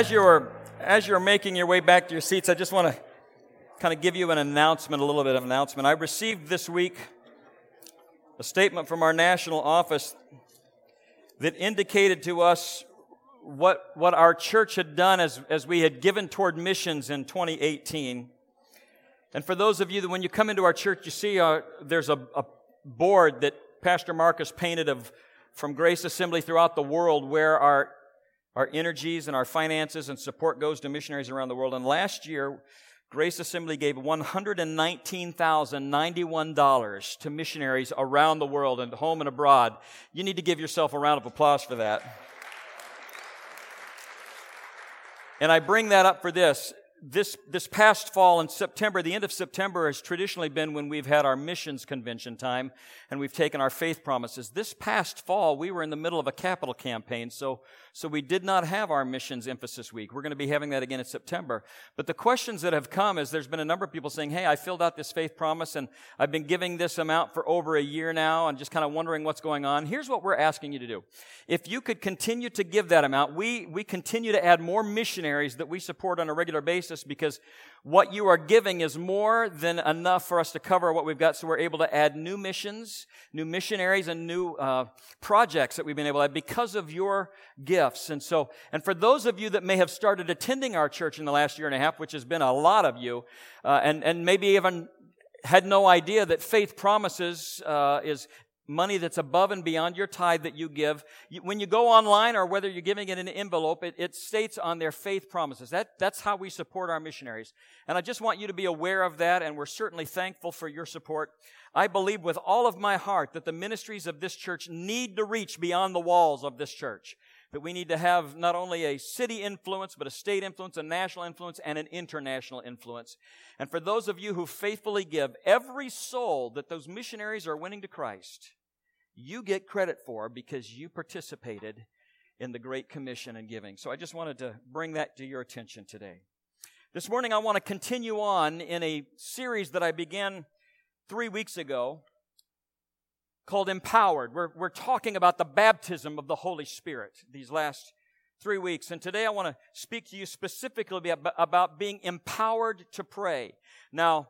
As you're, as you're making your way back to your seats, I just want to kind of give you an announcement, a little bit of announcement. I received this week a statement from our national office that indicated to us what, what our church had done as, as we had given toward missions in 2018. And for those of you that when you come into our church, you see our, there's a, a board that Pastor Marcus painted of from Grace Assembly throughout the world where our our energies and our finances and support goes to missionaries around the world. And last year, Grace Assembly gave $119,091 to missionaries around the world and home and abroad. You need to give yourself a round of applause for that. And I bring that up for this this, this past fall in September, the end of September has traditionally been when we've had our missions convention time and we've taken our faith promises. This past fall, we were in the middle of a capital campaign, so, so we did not have our missions emphasis week. We're going to be having that again in September. But the questions that have come is there's been a number of people saying, Hey, I filled out this faith promise and I've been giving this amount for over a year now and just kind of wondering what's going on. Here's what we're asking you to do. If you could continue to give that amount, we, we continue to add more missionaries that we support on a regular basis basis because what you are giving is more than enough for us to cover what we've got. So we're able to add new missions, new missionaries, and new uh, projects that we've been able to add because of your gifts. And so, and for those of you that may have started attending our church in the last year and a half, which has been a lot of you, uh, and and maybe even had no idea that faith promises uh, is money that's above and beyond your tithe that you give. When you go online or whether you're giving it in an envelope, it, it, states on their faith promises. That, that's how we support our missionaries. And I just want you to be aware of that, and we're certainly thankful for your support. I believe with all of my heart that the ministries of this church need to reach beyond the walls of this church. That we need to have not only a city influence, but a state influence, a national influence, and an international influence. And for those of you who faithfully give, every soul that those missionaries are winning to Christ, you get credit for because you participated in the Great Commission and giving. So I just wanted to bring that to your attention today. This morning, I want to continue on in a series that I began three weeks ago called Empowered. We're, we're talking about the baptism of the Holy Spirit these last three weeks. And today I want to speak to you specifically about being empowered to pray. Now,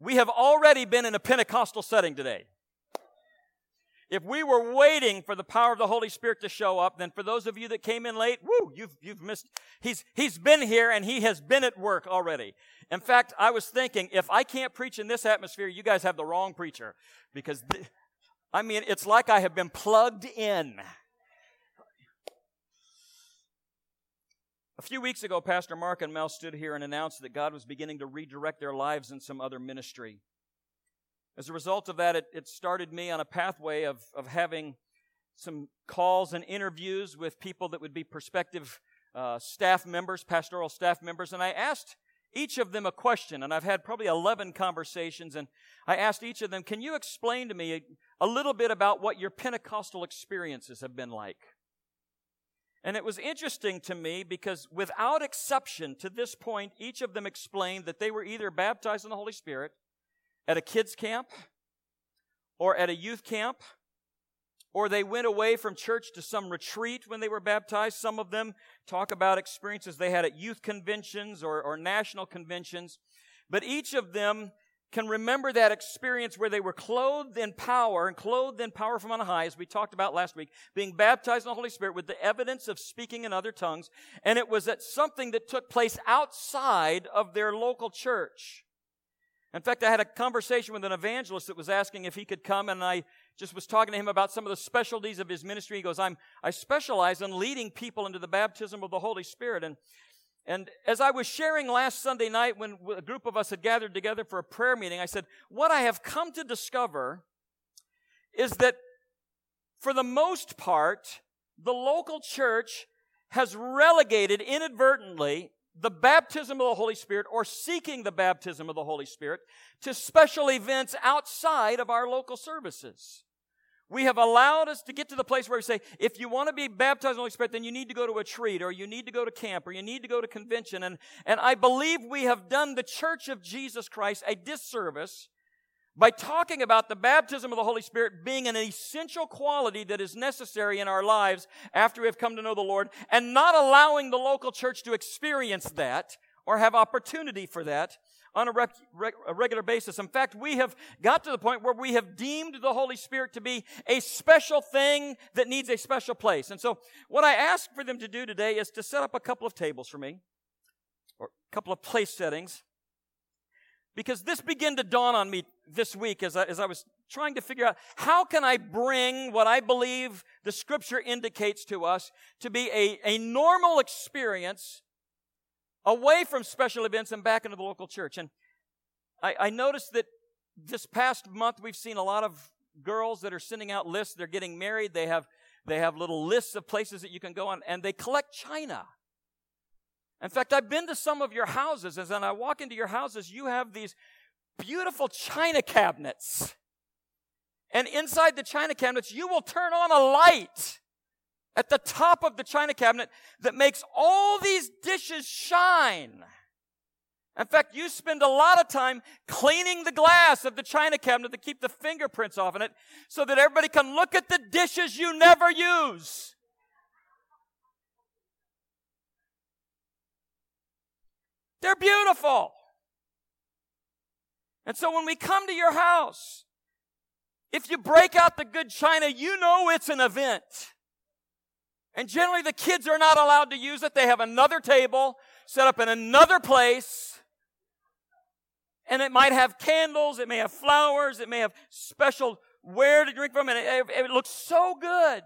we have already been in a Pentecostal setting today. If we were waiting for the power of the Holy Spirit to show up, then for those of you that came in late, woo, you've, you've missed. He's, he's been here and he has been at work already. In fact, I was thinking, if I can't preach in this atmosphere, you guys have the wrong preacher. Because, th- I mean, it's like I have been plugged in. A few weeks ago, Pastor Mark and Mel stood here and announced that God was beginning to redirect their lives in some other ministry. As a result of that, it, it started me on a pathway of, of having some calls and interviews with people that would be prospective uh, staff members, pastoral staff members, and I asked each of them a question, and I've had probably 11 conversations, and I asked each of them, Can you explain to me a, a little bit about what your Pentecostal experiences have been like? And it was interesting to me because without exception to this point, each of them explained that they were either baptized in the Holy Spirit at a kids' camp or at a youth camp, or they went away from church to some retreat when they were baptized. Some of them talk about experiences they had at youth conventions or, or national conventions. But each of them can remember that experience where they were clothed in power and clothed in power from on high, as we talked about last week, being baptized in the Holy Spirit with the evidence of speaking in other tongues. And it was at something that took place outside of their local church. In fact, I had a conversation with an evangelist that was asking if he could come, and I just was talking to him about some of the specialties of his ministry. He goes, I'm, I specialize in leading people into the baptism of the Holy Spirit. And, and as I was sharing last Sunday night when a group of us had gathered together for a prayer meeting, I said, What I have come to discover is that for the most part, the local church has relegated inadvertently the baptism of the Holy Spirit or seeking the baptism of the Holy Spirit to special events outside of our local services. We have allowed us to get to the place where we say, if you want to be baptized in the Holy Spirit, then you need to go to a treat or you need to go to camp, or you need to go to convention. And, and I believe we have done the church of Jesus Christ a disservice by talking about the baptism of the Holy Spirit being an essential quality that is necessary in our lives after we have come to know the Lord and not allowing the local church to experience that or have opportunity for that on a, rec- a, regular basis. In fact, we have got to the point where we have deemed the Holy Spirit to be a special thing that needs a special place. And so, what I ask for them to do today is to set up a couple of tables for me, or a couple of place settings, because this began to dawn on me this week as I, as I was trying to figure out how can I bring what I believe the Scripture indicates to us to be a, a normal experience away from special events and back into the local church. And I, I noticed that this past month we've seen a lot of girls that are sending out lists. They're getting married. They have, they have little lists of places that you can go on and they collect china. In fact, I've been to some of your houses, and I walk into your houses, you have these beautiful china cabinets. And inside the china cabinets, you will turn on a light at the top of the china cabinet that makes all these dishes shine. In fact, you spend a lot of time cleaning the glass of the china cabinet to keep the fingerprints off in it so that everybody can look at the dishes you never use. They're beautiful. And so when we come to your house, if you break out the good china, you know it's an event. And generally, the kids are not allowed to use it. They have another table set up in another place. And it might have candles, it may have flowers, it may have special ware to drink from, and it, it looks so good.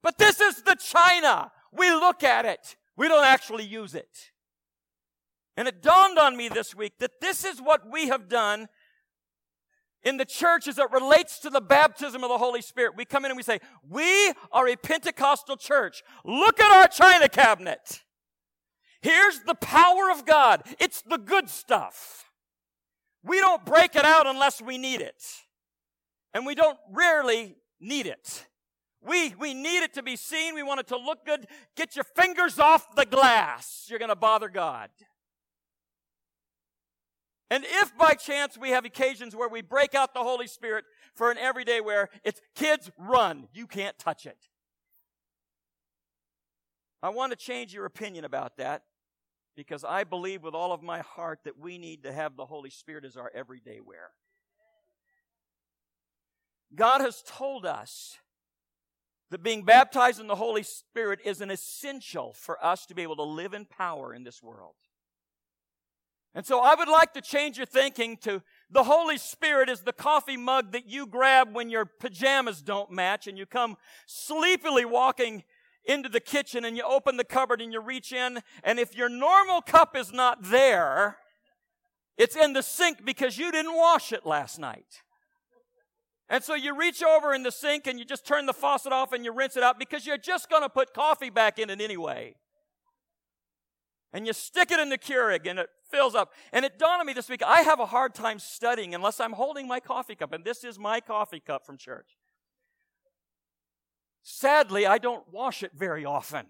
But this is the china. We look at it, we don't actually use it. And it dawned on me this week that this is what we have done in the church as it relates to the baptism of the Holy Spirit. We come in and we say, we are a Pentecostal church. Look at our china cabinet. Here's the power of God. It's the good stuff. We don't break it out unless we need it. And we don't rarely need it. We, we need it to be seen. We want it to look good. Get your fingers off the glass. You're going to bother God. And if by chance we have occasions where we break out the Holy Spirit for an everyday where it's kids run, you can't touch it. I want to change your opinion about that because I believe with all of my heart that we need to have the Holy Spirit as our everyday wear. God has told us that being baptized in the Holy Spirit is an essential for us to be able to live in power in this world. And so I would like to change your thinking to the Holy Spirit is the coffee mug that you grab when your pajamas don't match and you come sleepily walking into the kitchen and you open the cupboard and you reach in and if your normal cup is not there, it's in the sink because you didn't wash it last night. And so you reach over in the sink and you just turn the faucet off and you rinse it out because you're just going to put coffee back in it anyway and you stick it in the Keurig and it fills up. And it dawned on me this week, I have a hard time studying unless I'm holding my coffee cup, and this is my coffee cup from church. Sadly, I don't wash it very often.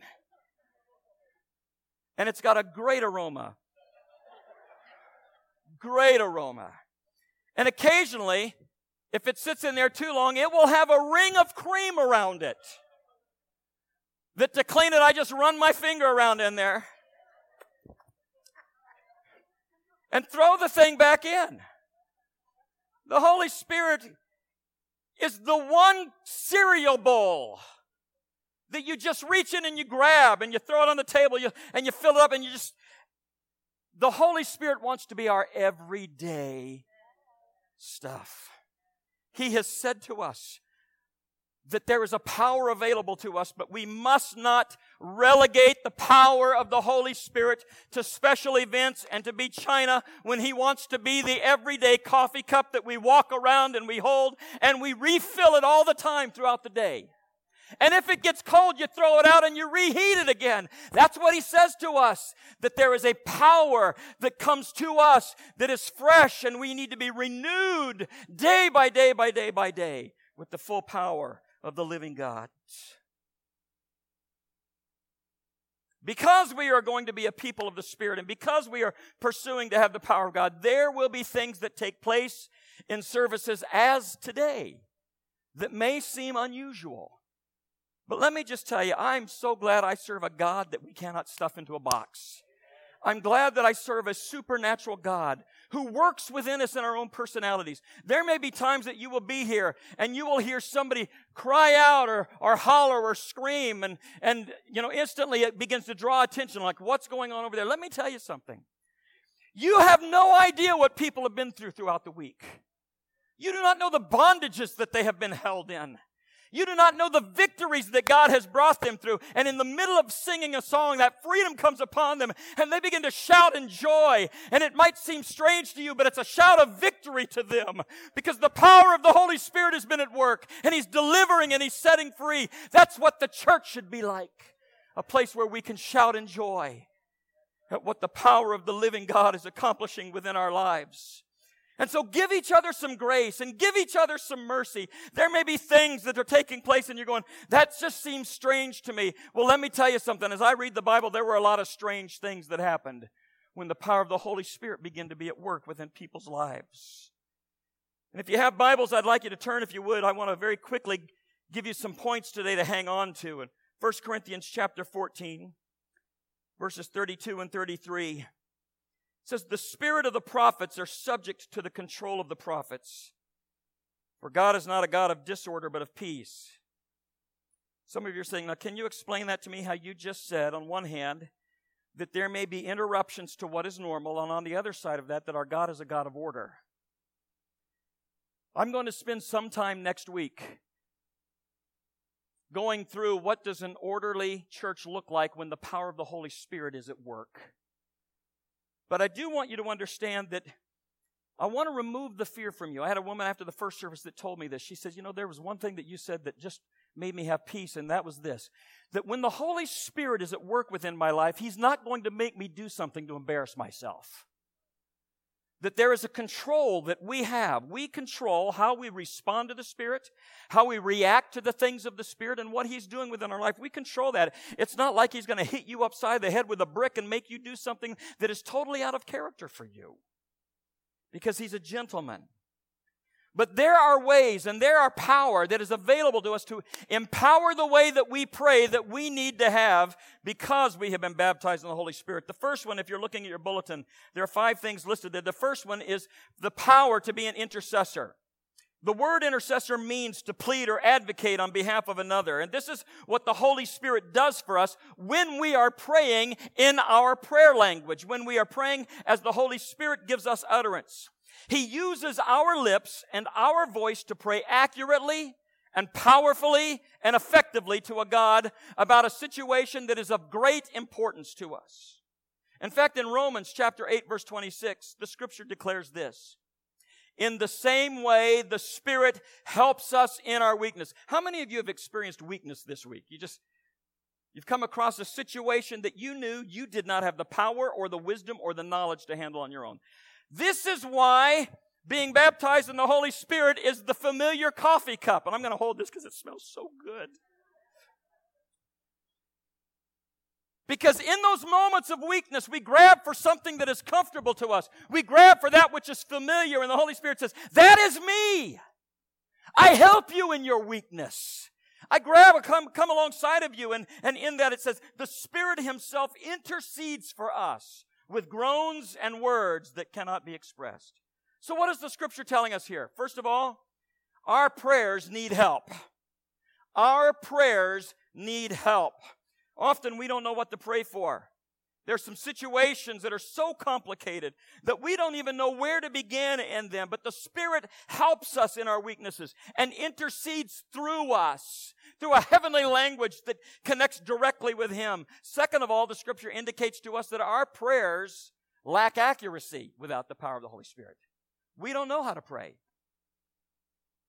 And it's got a great aroma. Great aroma. And occasionally, if it sits in there too long, it will have a ring of cream around it. That to clean it, I just run my finger around in there. And throw the thing back in. The Holy Spirit is the one cereal bowl that you just reach in and you grab and you throw it on the table and you fill it up and you just. The Holy Spirit wants to be our everyday stuff. He has said to us, that there is a power available to us, but we must not relegate the power of the Holy Spirit to special events and to be China when He wants to be the everyday coffee cup that we walk around and we hold and we refill it all the time throughout the day. And if it gets cold, you throw it out and you reheat it again. That's what he says to us, that there is a power that comes to us that is fresh and we need to be renewed day by day by day by day with the full power of the living God. because we are going to be a people of the Spirit and because we are pursuing to have the power of God, there will be things that take place in services as today that may seem unusual. But let me just tell you, I'm so glad I serve a God that we cannot stuff into a box. I'm glad that I serve a supernatural God who works within us in our own personalities. There may be times that you will be here and you will hear somebody cry out or, or holler or scream and, and, you know, instantly it begins to draw attention like what's going on over there. Let me tell you something. You have no idea what people have been through throughout the week. You do not know the bondages that they have been held in. You do not know the victories that God has brought them through. And in the middle of singing a song, that freedom comes upon them and they begin to shout in joy. And it might seem strange to you, but it's a shout of victory to them because the power of the Holy Spirit has been at work and He's delivering and He's setting free. That's what the church should be like. A place where we can shout in joy at what the power of the living God is accomplishing within our lives. And so give each other some grace and give each other some mercy. There may be things that are taking place and you're going, that just seems strange to me. Well, let me tell you something. As I read the Bible, there were a lot of strange things that happened when the power of the Holy Spirit began to be at work within people's lives. And if you have Bibles, I'd like you to turn, if you would. I want to very quickly give you some points today to hang on to. In 1 Corinthians chapter 14, verses 32 and 33 says, The spirit of the prophets are subject to the control of the prophets. For God is not a God of disorder, but of peace. Some of you are saying, Now, can you explain that to me? How you just said, on one hand, that there may be interruptions to what is normal, and on the other side of that, that our God is a God of order. I'm going to spend some time next week going through what does an orderly church look like when the power of the Holy Spirit is at work. But I do want you to understand that I want to remove the fear from you. I had a woman after the first service that told me this. She says, You know, there was one thing that you said that just made me have peace, and that was this that when the Holy Spirit is at work within my life, He's not going to make me do something to embarrass myself that there is a control that we have. We control how we respond to the Spirit, how we react to the things of the Spirit, and what He's doing within our life. We control that. It's not like He's going to hit you upside the head with a brick and make you do something that is totally out of character for you. Because He's a gentleman. But there are ways and there are power that is available to us to empower the way that we pray that we need to have because we have been baptized in the Holy Spirit. The first one, if you're looking at your bulletin, there are five things listed there. The first one is the power to be an intercessor. The word intercessor means to plead or advocate on behalf of another. And this is what the Holy Spirit does for us when we are praying in our prayer language, when we are praying as the Holy Spirit gives us utterance. He uses our lips and our voice to pray accurately and powerfully and effectively to a God about a situation that is of great importance to us. In fact, in Romans chapter 8 verse 26, the scripture declares this. In the same way, the Spirit helps us in our weakness. How many of you have experienced weakness this week? You just, you've come across a situation that you knew you did not have the power or the wisdom or the knowledge to handle on your own. This is why being baptized in the Holy Spirit is the familiar coffee cup. And I'm going to hold this because it smells so good. Because in those moments of weakness, we grab for something that is comfortable to us. We grab for that which is familiar, and the Holy Spirit says, That is me. I help you in your weakness. I grab, come, come alongside of you, and, and in that it says, The Spirit Himself intercedes for us with groans and words that cannot be expressed. So, what is the scripture telling us here? First of all, our prayers need help. Our prayers need help. Often we don't know what to pray for. There's some situations that are so complicated that we don't even know where to begin in them, but the Spirit helps us in our weaknesses and intercedes through us through a heavenly language that connects directly with Him. Second of all, the scripture indicates to us that our prayers lack accuracy without the power of the Holy Spirit. We don't know how to pray.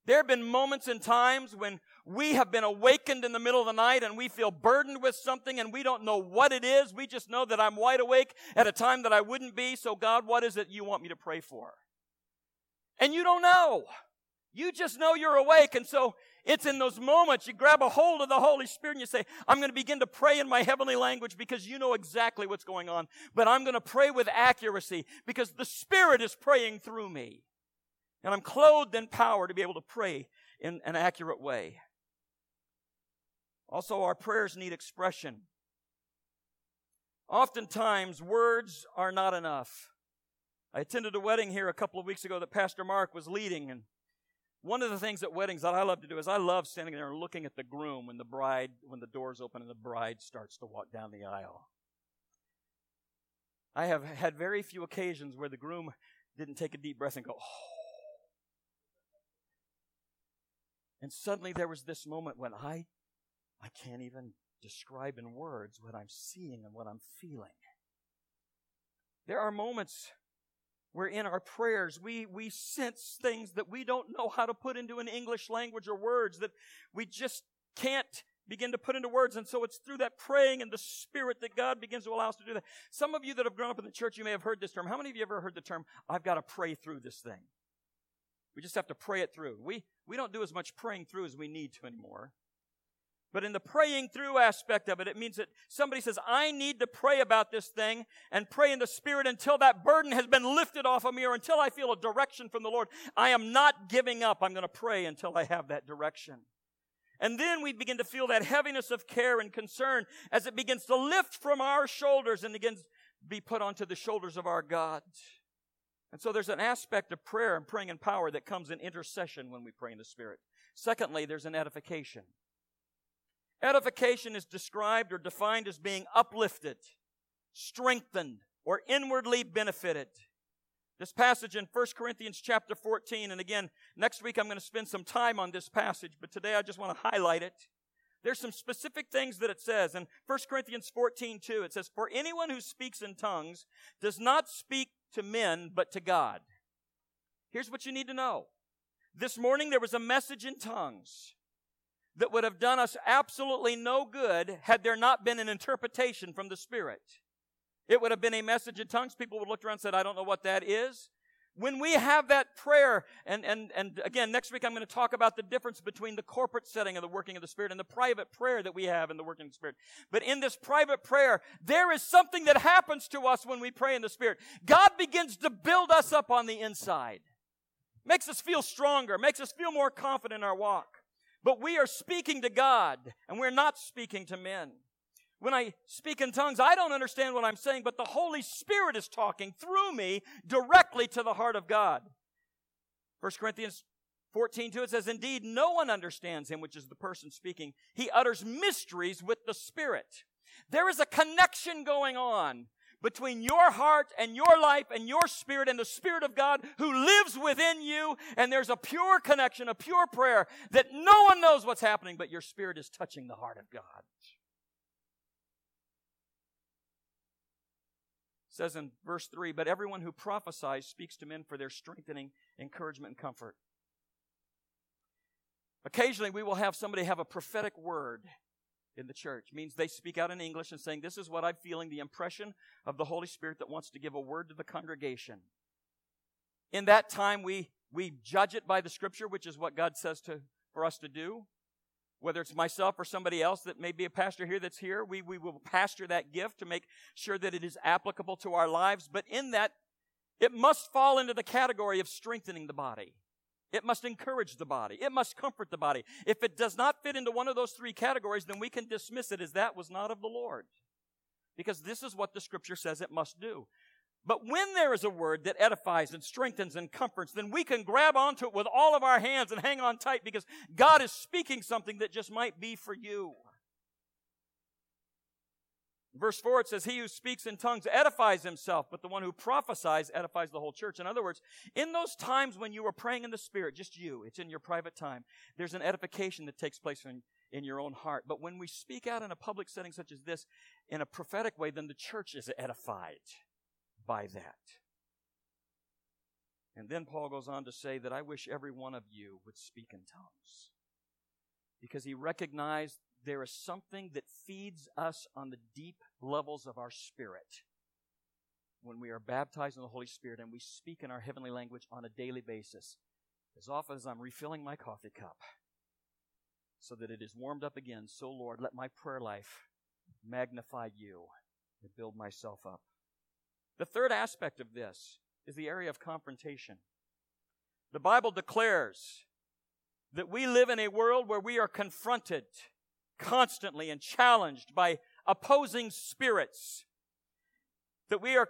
There have been moments and times when we have been awakened in the middle of the night and we feel burdened with something and we don't know what it is. We just know that I'm wide awake at a time that I wouldn't be. So, God, what is it you want me to pray for? And you don't know. You just know you're awake. And so It's in those moments you grab a hold of the Holy Spirit and you say, I'm going to begin to pray in my heavenly language because you know exactly what's going on. But I'm going to pray with accuracy because the Spirit is praying through me. And I'm clothed in power to be able to pray in an accurate way. Also, our prayers need expression. Oftentimes, words are not enough. I attended a wedding here a couple of weeks ago that Pastor Mark was leading, and one of the things at weddings that I love to do is I love standing there and looking at the groom when the bride, when the doors open and the bride starts to walk down the aisle. I have had very few occasions where the groom didn't take a deep breath and go, oh. And suddenly there was this moment when I, I can't even describe in words what I'm seeing and what I'm feeling. There are moments where in our prayers we, we sense things that we don't know how to put into an English language or words that we just can't begin to put into words. And so it's through that praying and the Spirit that God begins to allow us to do that. Some of you that have grown up in the church, you may have heard this term. How many of you ever heard the term, I've got to pray through this thing? We just have to pray it through. We, we don't do as much praying through as we need to anymore. But in the praying through aspect of it, it means that somebody says, I need to pray about this thing and pray in the Spirit until that burden has been lifted off of me or until I feel a direction from the Lord. I am not giving up. I'm going to pray until I have that direction. And then we begin to feel that heaviness of care and concern as it begins to lift from our shoulders and begins to be put onto the shoulders of our God. And so there's an aspect of prayer and praying in power that comes in intercession when we pray in the Spirit. Secondly, there's an edification. Edification is described or defined as being uplifted, strengthened, or inwardly benefited. This passage in 1 Corinthians chapter 14, and again, next week I'm going to spend some time on this passage, but today I just want to highlight it. There's some specific things that it says. In 1 Corinthians 14, 2, it says, For anyone who speaks in tongues does not speak to men, but to God. Here's what you need to know. This morning there was a message in tongues that would have done us absolutely no good had there not been an interpretation from the Spirit. It would have been a message in tongues. People would look around and said, I don't know what that is. When we have that prayer, and, and, and again, next week I'm going to talk about the difference between the corporate setting of the working of the Spirit and the private prayer that we have in the working of the Spirit. But in this private prayer, there is something that happens to us when we pray in the Spirit. God begins to build us up on the inside. Makes us feel stronger, makes us feel more confident in our walk. But we are speaking to God and we're not speaking to men. When I speak in tongues, I don't understand what I'm saying, but the Holy Spirit is talking through me directly to the heart of God. 1 Corinthians 14, 2, it says, Indeed, no one understands him, which is the person speaking. He utters mysteries with the Spirit. There is a connection going on between your heart and your life and your spirit and the Spirit of God who lives within you. And there's a pure connection, a pure prayer that no one knows what's happening, but your spirit is touching the heart of God. Says in verse 3 But everyone who prophesies speaks to men for their strengthening, encouragement, and comfort. Occasionally, we will have somebody have a prophetic word in the church. It means they speak out in English and saying, This is what I'm feeling, the impression of the Holy Spirit that wants to give a word to the congregation. In that time, we, we judge it by the scripture, which is what God says to, for us to do. Whether it's myself or somebody else that may be a pastor here that's here, we, we will pastor that gift to make sure that it is applicable to our lives. But in that, it must fall into the category of strengthening the body. It must encourage the body. It must comfort the body. If it does not fit into one of those three categories, then we can dismiss it as that was not of the Lord. Because this is what the scripture says it must do. But when there is a word that edifies and strengthens and comforts, then we can grab onto it with all of our hands and hang on tight because God is speaking something that just might be for you. Verse 4, it says, He who speaks in tongues edifies himself, but the one who prophesies edifies the whole church. In other words, in those times when you are praying in the Spirit, just you, it's in your private time, there's an edification that takes place in, in your own heart. But when we speak out in a public setting such as this, in a prophetic way, then the church is edified by that. And then Paul goes on to say that I wish every one of you would speak in tongues. Because he recognized there is something that feeds us on the deep levels of our spirit when we are baptized in the Holy Spirit and we speak in our heavenly language on a daily basis. As often as I'm refilling my coffee cup, so that it is warmed up again. So, Lord, let my prayer life magnify you and build myself up. The third aspect of this is the area of confrontation. The Bible declares that we live in a world where we are confronted constantly and challenged by opposing spirits, that we are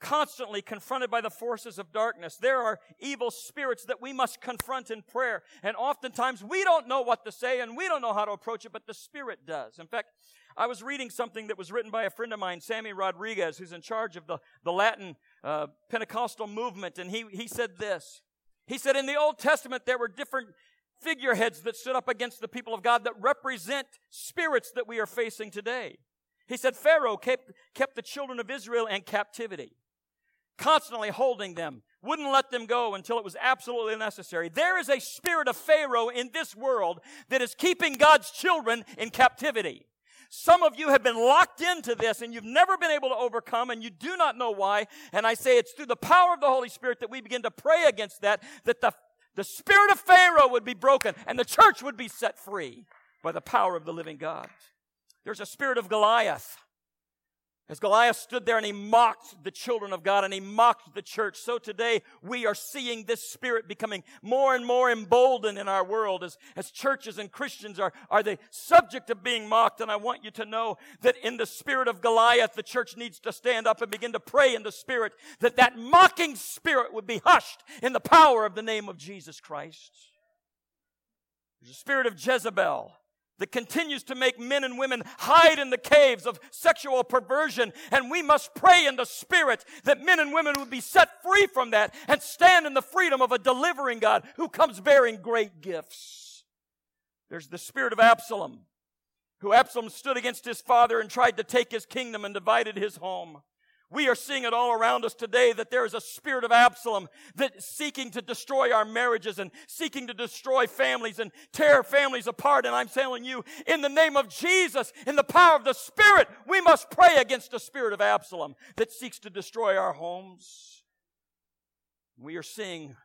constantly confronted by the forces of darkness. There are evil spirits that we must confront in prayer. And oftentimes we don't know what to say and we don't know how to approach it, but the Spirit does. In fact, I was reading something that was written by a friend of mine, Sammy Rodriguez, who's in charge of the, the Latin uh, Pentecostal movement, and he, he said this. He said, In the Old Testament, there were different figureheads that stood up against the people of God that represent spirits that we are facing today. He said Pharaoh kept, kept the children of Israel in captivity, constantly holding them, wouldn't let them go until it was absolutely necessary. There is a spirit of Pharaoh in this world that is keeping God's children in captivity. Some of you have been locked into this and you've never been able to overcome and you do not know why. And I say it's through the power of the Holy Spirit that we begin to pray against that, that the, the spirit of Pharaoh would be broken and the church would be set free by the power of the living God. There's a spirit of Goliath. As Goliath stood there and he mocked the children of God and he mocked the church, so today we are seeing this spirit becoming more and more emboldened in our world as, as churches and Christians are, are the subject of being mocked. And I want you to know that in the spirit of Goliath, the church needs to stand up and begin to pray in the spirit that that mocking spirit would be hushed in the power of the name of Jesus Christ. There's a spirit of Jezebel that continues to make men and women hide in the caves of sexual perversion. And we must pray in the spirit that men and women would be set free from that and stand in the freedom of a delivering God who comes bearing great gifts. There's the spirit of Absalom, who Absalom stood against his father and tried to take his kingdom and divided his home. We are seeing it all around us today that there is a spirit of Absalom that seeking to destroy our marriages and seeking to destroy families and tear families apart. And I'm telling you, in the name of Jesus, in the power of the Spirit, we must pray against the spirit of Absalom that seeks to destroy our homes. We are seeing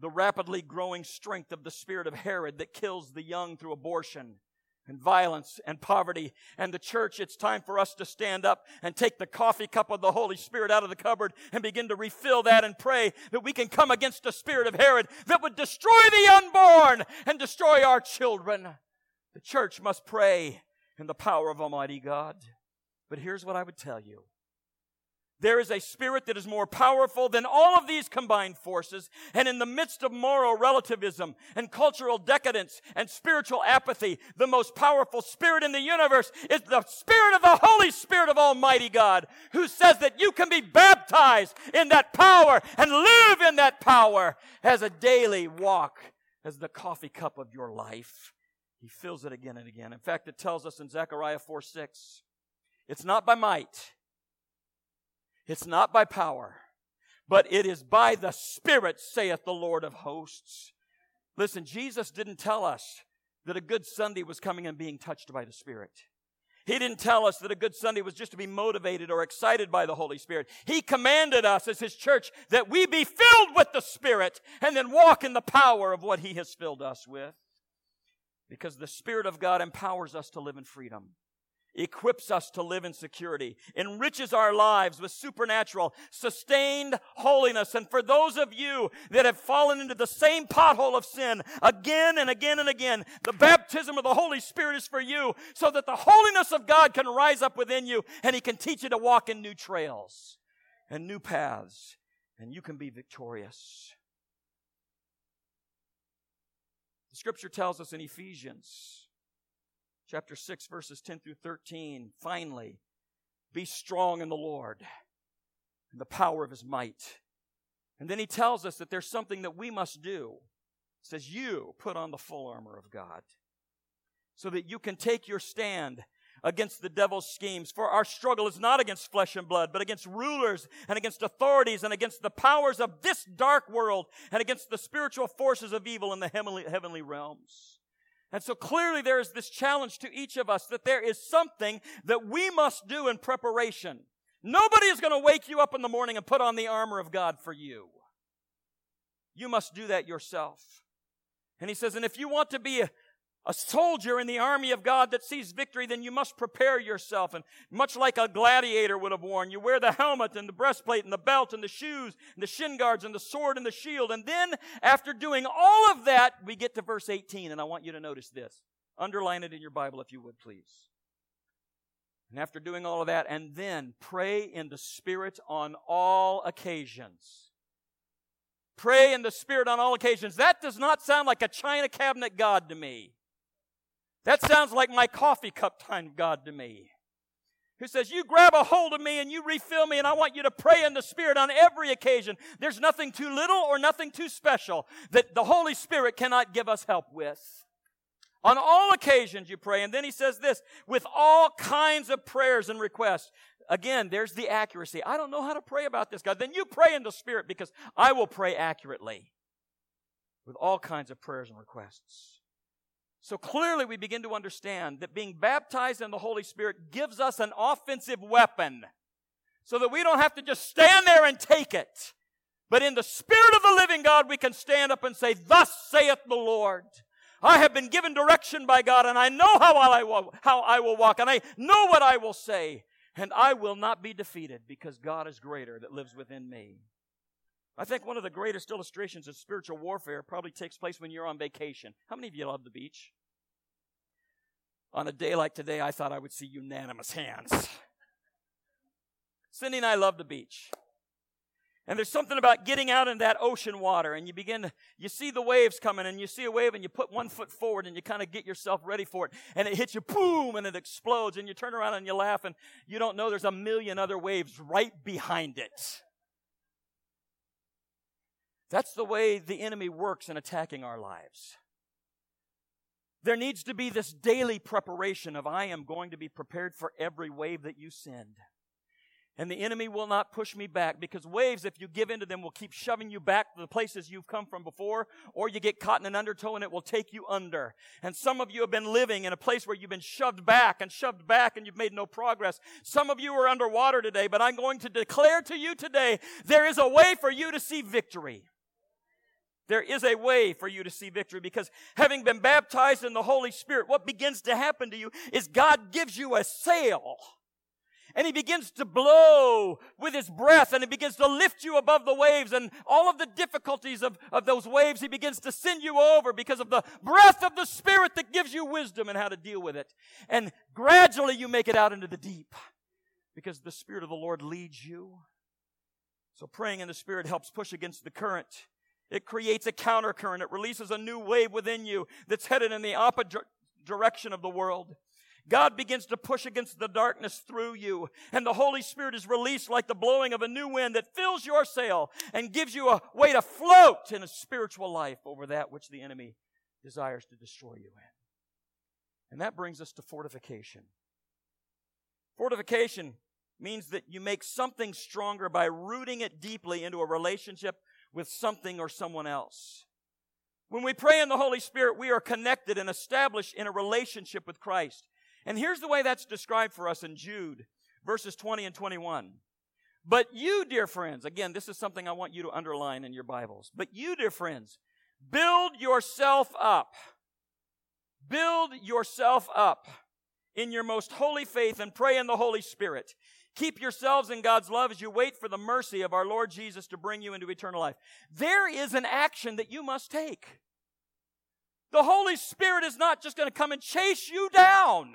the rapidly growing strength of the spirit of Herod that kills the young through abortion and violence and poverty. And the church, it's time for us to stand up and take the coffee cup of the Holy Spirit out of the cupboard and begin to refill that and pray that we can come against the spirit of Herod that would destroy the unborn and destroy our children. The church must pray in the power of Almighty God. But here's what I would tell you. There is a spirit that is more powerful than all of these combined forces. And in the midst of moral relativism and cultural decadence and spiritual apathy, the most powerful spirit in the universe is the spirit of the Holy Spirit of Almighty God, who says that you can be baptized in that power and live in that power as a daily walk, as the coffee cup of your life. He fills it again and again. In fact, it tells us in Zechariah 4 6, it's not by might it's not by power, but it is by the Spirit, saith the Lord of hosts. Listen, Jesus didn't tell us that a good Sunday was coming and being touched by the Spirit. He didn't tell us that a good Sunday was just to be motivated or excited by the Holy Spirit. He commanded us as His church that we be filled with the Spirit and then walk in the power of what He has filled us with. Because the Spirit of God empowers us to live in freedom equips us to live in security, enriches our lives with supernatural, sustained holiness. And for those of you that have fallen into the same pothole of sin again and again and again, the baptism of the Holy Spirit is for you so that the holiness of God can rise up within you and He can teach you to walk in new trails and new paths and you can be victorious. The scripture tells us in Ephesians chapter 6, verses 10 through 13. Finally, be strong in the Lord and the power of his might. And then he tells us that there's something that we must do. He says, You put on the full armor of God so that you can take your stand against the devil's schemes. For our struggle is not against flesh and blood, but against rulers and against authorities and against the powers of this dark world and against the spiritual forces of evil in the heavenly, heavenly realms. And so clearly there is this challenge to each of us that there is something that we must do in preparation. Nobody is going to wake you up in the morning and put on the armor of God for you. You must do that yourself. And he says, and if you want to be a, a soldier in the army of God that sees victory, then you must prepare yourself. And much like a gladiator would have worn, you wear the helmet and the breastplate and the belt and the shoes and the shin guards and the sword and the shield. And then, after doing all of that, we get to verse 18. And I want you to notice this. Underline it in your Bible if you would, please. And after doing all of that, and then pray in the Spirit on all occasions. Pray in the Spirit on all occasions. That does not sound like a china cabinet God to me. That sounds like my coffee cup time God to me. Who says, You grab a hold of me and you refill me, and I want you to pray in the Spirit on every occasion. There's nothing too little or nothing too special that the Holy Spirit cannot give us help with. On all occasions you pray. And then he says this, with all kinds of prayers and requests. Again, there's the accuracy. I don't know how to pray about this, God. Then you pray in the Spirit because I will pray accurately with all kinds of prayers and requests. So clearly, we begin to understand that being baptized in the Holy Spirit gives us an offensive weapon so that we don't have to just stand there and take it. But in the Spirit of the living God, we can stand up and say, Thus saith the Lord. I have been given direction by God, and I know how I will, how I will walk, and I know what I will say, and I will not be defeated because God is greater that lives within me. I think one of the greatest illustrations of spiritual warfare probably takes place when you're on vacation. How many of you love the beach? On a day like today, I thought I would see unanimous hands. Cindy and I love the beach. And there's something about getting out in that ocean water and you begin to, you see the waves coming and you see a wave and you put one foot forward and you kind of get yourself ready for it and it hits you, boom, and it explodes and you turn around and you laugh and you don't know there's a million other waves right behind it. That's the way the enemy works in attacking our lives. There needs to be this daily preparation of I am going to be prepared for every wave that you send. And the enemy will not push me back because waves, if you give into them, will keep shoving you back to the places you've come from before, or you get caught in an undertow and it will take you under. And some of you have been living in a place where you've been shoved back and shoved back and you've made no progress. Some of you are underwater today, but I'm going to declare to you today, there is a way for you to see victory. There is a way for you to see victory because having been baptized in the Holy Spirit, what begins to happen to you is God gives you a sail. And he begins to blow with his breath and he begins to lift you above the waves and all of the difficulties of, of those waves he begins to send you over because of the breath of the Spirit that gives you wisdom and how to deal with it. And gradually you make it out into the deep because the Spirit of the Lord leads you. So praying in the Spirit helps push against the current it creates a countercurrent. It releases a new wave within you that's headed in the opposite direction of the world. God begins to push against the darkness through you, and the Holy Spirit is released like the blowing of a new wind that fills your sail and gives you a way to float in a spiritual life over that which the enemy desires to destroy you in. And that brings us to fortification. Fortification means that you make something stronger by rooting it deeply into a relationship with something or someone else. When we pray in the Holy Spirit, we are connected and established in a relationship with Christ. And here's the way that's described for us in Jude, verses 20 and 21. But you, dear friends, again, this is something I want you to underline in your Bibles. But you, dear friends, build yourself up. Build yourself up in your most holy faith and pray in the Holy Spirit. Keep yourselves in God's love as you wait for the mercy of our Lord Jesus to bring you into eternal life. There is an action that you must take. The Holy Spirit is not just going to come and chase you down.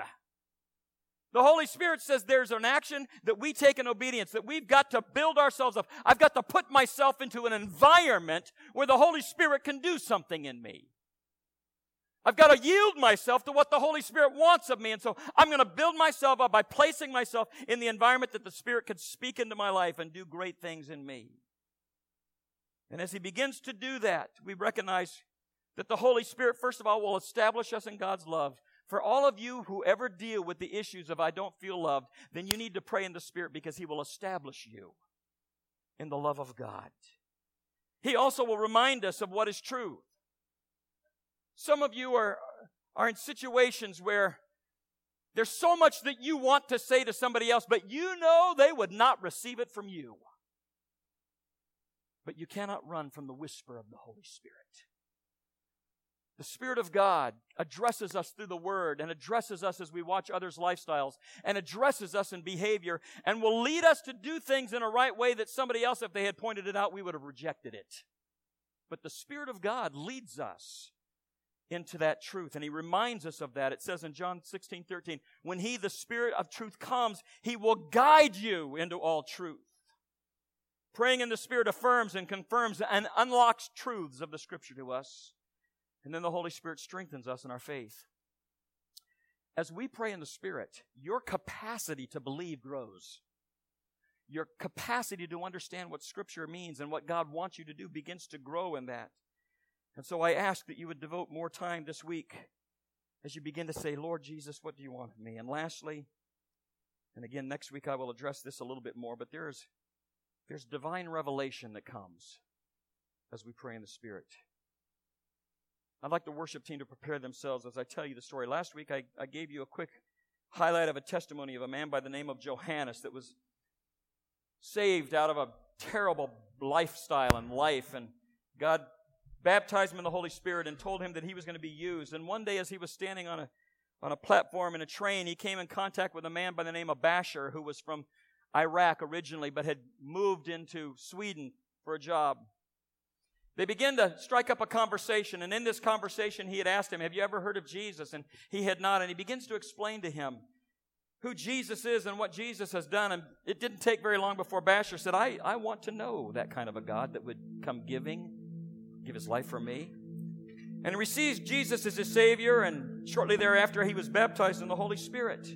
The Holy Spirit says there's an action that we take in obedience, that we've got to build ourselves up. I've got to put myself into an environment where the Holy Spirit can do something in me. I've got to yield myself to what the Holy Spirit wants of me. And so I'm going to build myself up by placing myself in the environment that the Spirit could speak into my life and do great things in me. And as He begins to do that, we recognize that the Holy Spirit, first of all, will establish us in God's love. For all of you who ever deal with the issues of I don't feel loved, then you need to pray in the Spirit because He will establish you in the love of God. He also will remind us of what is true. Some of you are, are in situations where there's so much that you want to say to somebody else, but you know they would not receive it from you. But you cannot run from the whisper of the Holy Spirit. The Spirit of God addresses us through the Word and addresses us as we watch others' lifestyles and addresses us in behavior and will lead us to do things in a right way that somebody else, if they had pointed it out, we would have rejected it. But the Spirit of God leads us into that truth. And he reminds us of that. It says in John 16, 13, when he, the Spirit of truth, comes, he will guide you into all truth. Praying in the Spirit affirms and confirms and unlocks truths of the Scripture to us. And then the Holy Spirit strengthens us in our faith. As we pray in the Spirit, your capacity to believe grows. Your capacity to understand what Scripture means and what God wants you to do begins to grow in that. And so I ask that you would devote more time this week as you begin to say, Lord Jesus, what do you want of me? And lastly, and again, next week I will address this a little bit more, but there's, there's divine revelation that comes as we pray in the Spirit. I'd like the worship team to prepare themselves as I tell you the story. Last week I, I gave you a quick highlight of a testimony of a man by the name of Johannes that was saved out of a terrible lifestyle and life, and God baptized him in the Holy Spirit and told him that he was going to be used. And one day, as he was standing on a on a platform in a train, he came in contact with a man by the name of Basher, who was from Iraq originally, but had moved into Sweden for a job. They began to strike up a conversation, and in this conversation, he had asked him, Have you ever heard of Jesus? And he had not, and he begins to explain to him who Jesus is and what Jesus has done. And it didn't take very long before Basher said, I, I want to know that kind of a God that would come giving give his life for me. And he receives Jesus as his Savior, and shortly thereafter, he was baptized in the Holy Spirit.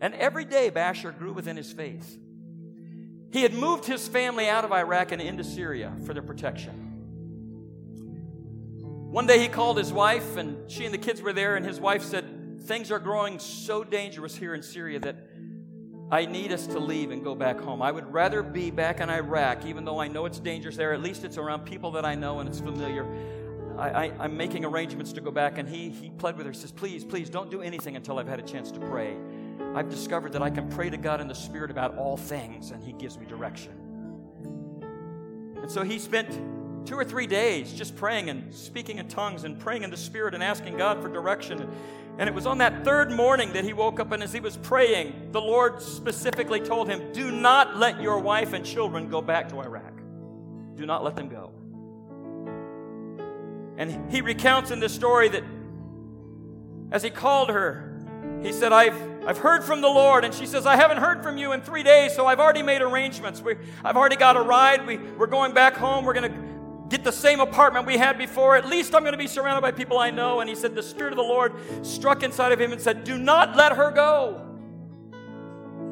And every day, Basher grew within his faith. He had moved his family out of Iraq and into Syria for their protection. One day he called his wife, and she and the kids were there, and his wife said, Things are growing so dangerous here in Syria that I need us to leave and go back home. I would rather be back in Iraq, even though I know it's dangerous there. At least it's around people that I know and it's familiar. I, am making arrangements to go back, and he, he pled with her. He says, Please, please, don't do anything until I've had a chance to pray. I've discovered that I can pray to God in the Spirit about all things, and He gives me direction. And so he spent two or three days just praying and speaking in tongues and praying in the Spirit and asking God for direction. And it was on that third morning that he woke up, and as he was praying, the Lord specifically told him, Do not let your wife and children go back to Iraq. Do not let them go. And he recounts in this story that as he called her, he said, I've, I've heard from the Lord. And she says, I haven't heard from you in three days, so I've already made arrangements. We, I've already got a ride. We, we're going back home. We're going to get the same apartment we had before. At least I'm going to be surrounded by people I know. And he said, The Spirit of the Lord struck inside of him and said, Do not let her go.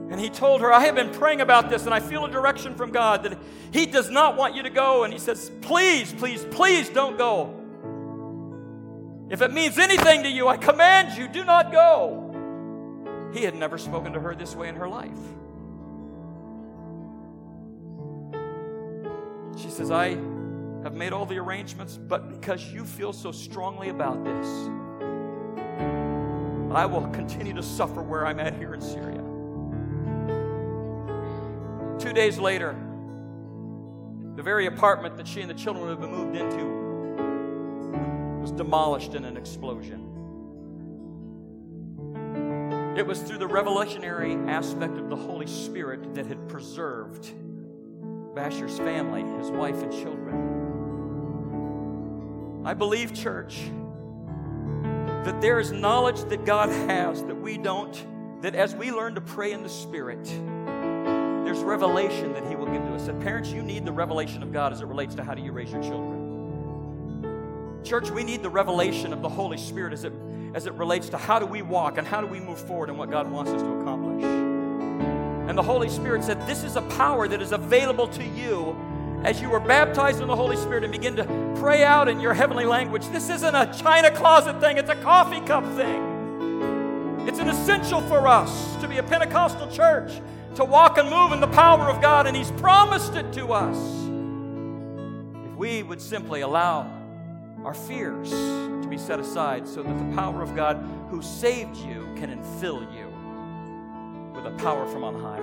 And he told her, I have been praying about this and I feel a direction from God that He does not want you to go. And he says, Please, please, please don't go. If it means anything to you, I command you, do not go. He had never spoken to her this way in her life. She says, I have made all the arrangements, but because you feel so strongly about this, I will continue to suffer where I'm at here in Syria. Two days later, the very apartment that she and the children had been moved into was demolished in an explosion. It was through the revolutionary aspect of the Holy Spirit that had preserved Basher's family, his wife, and children. I believe, church, that there is knowledge that God has that we don't, that as we learn to pray in the Spirit, there's revelation that He will give to us. And parents, you need the revelation of God as it relates to how do you raise your children. Church, we need the revelation of the Holy Spirit as it, as it relates to how do we walk and how do we move forward and what God wants us to accomplish. And the Holy Spirit said, This is a power that is available to you as you were baptized in the Holy Spirit and begin to pray out in your heavenly language. This isn't a china closet thing, it's a coffee cup thing. It's an essential for us to be a Pentecostal church, to walk and move in the power of God, and He's promised it to us. If we would simply allow our fears to be set aside so that the power of God who saved you can infill you with a power from on high.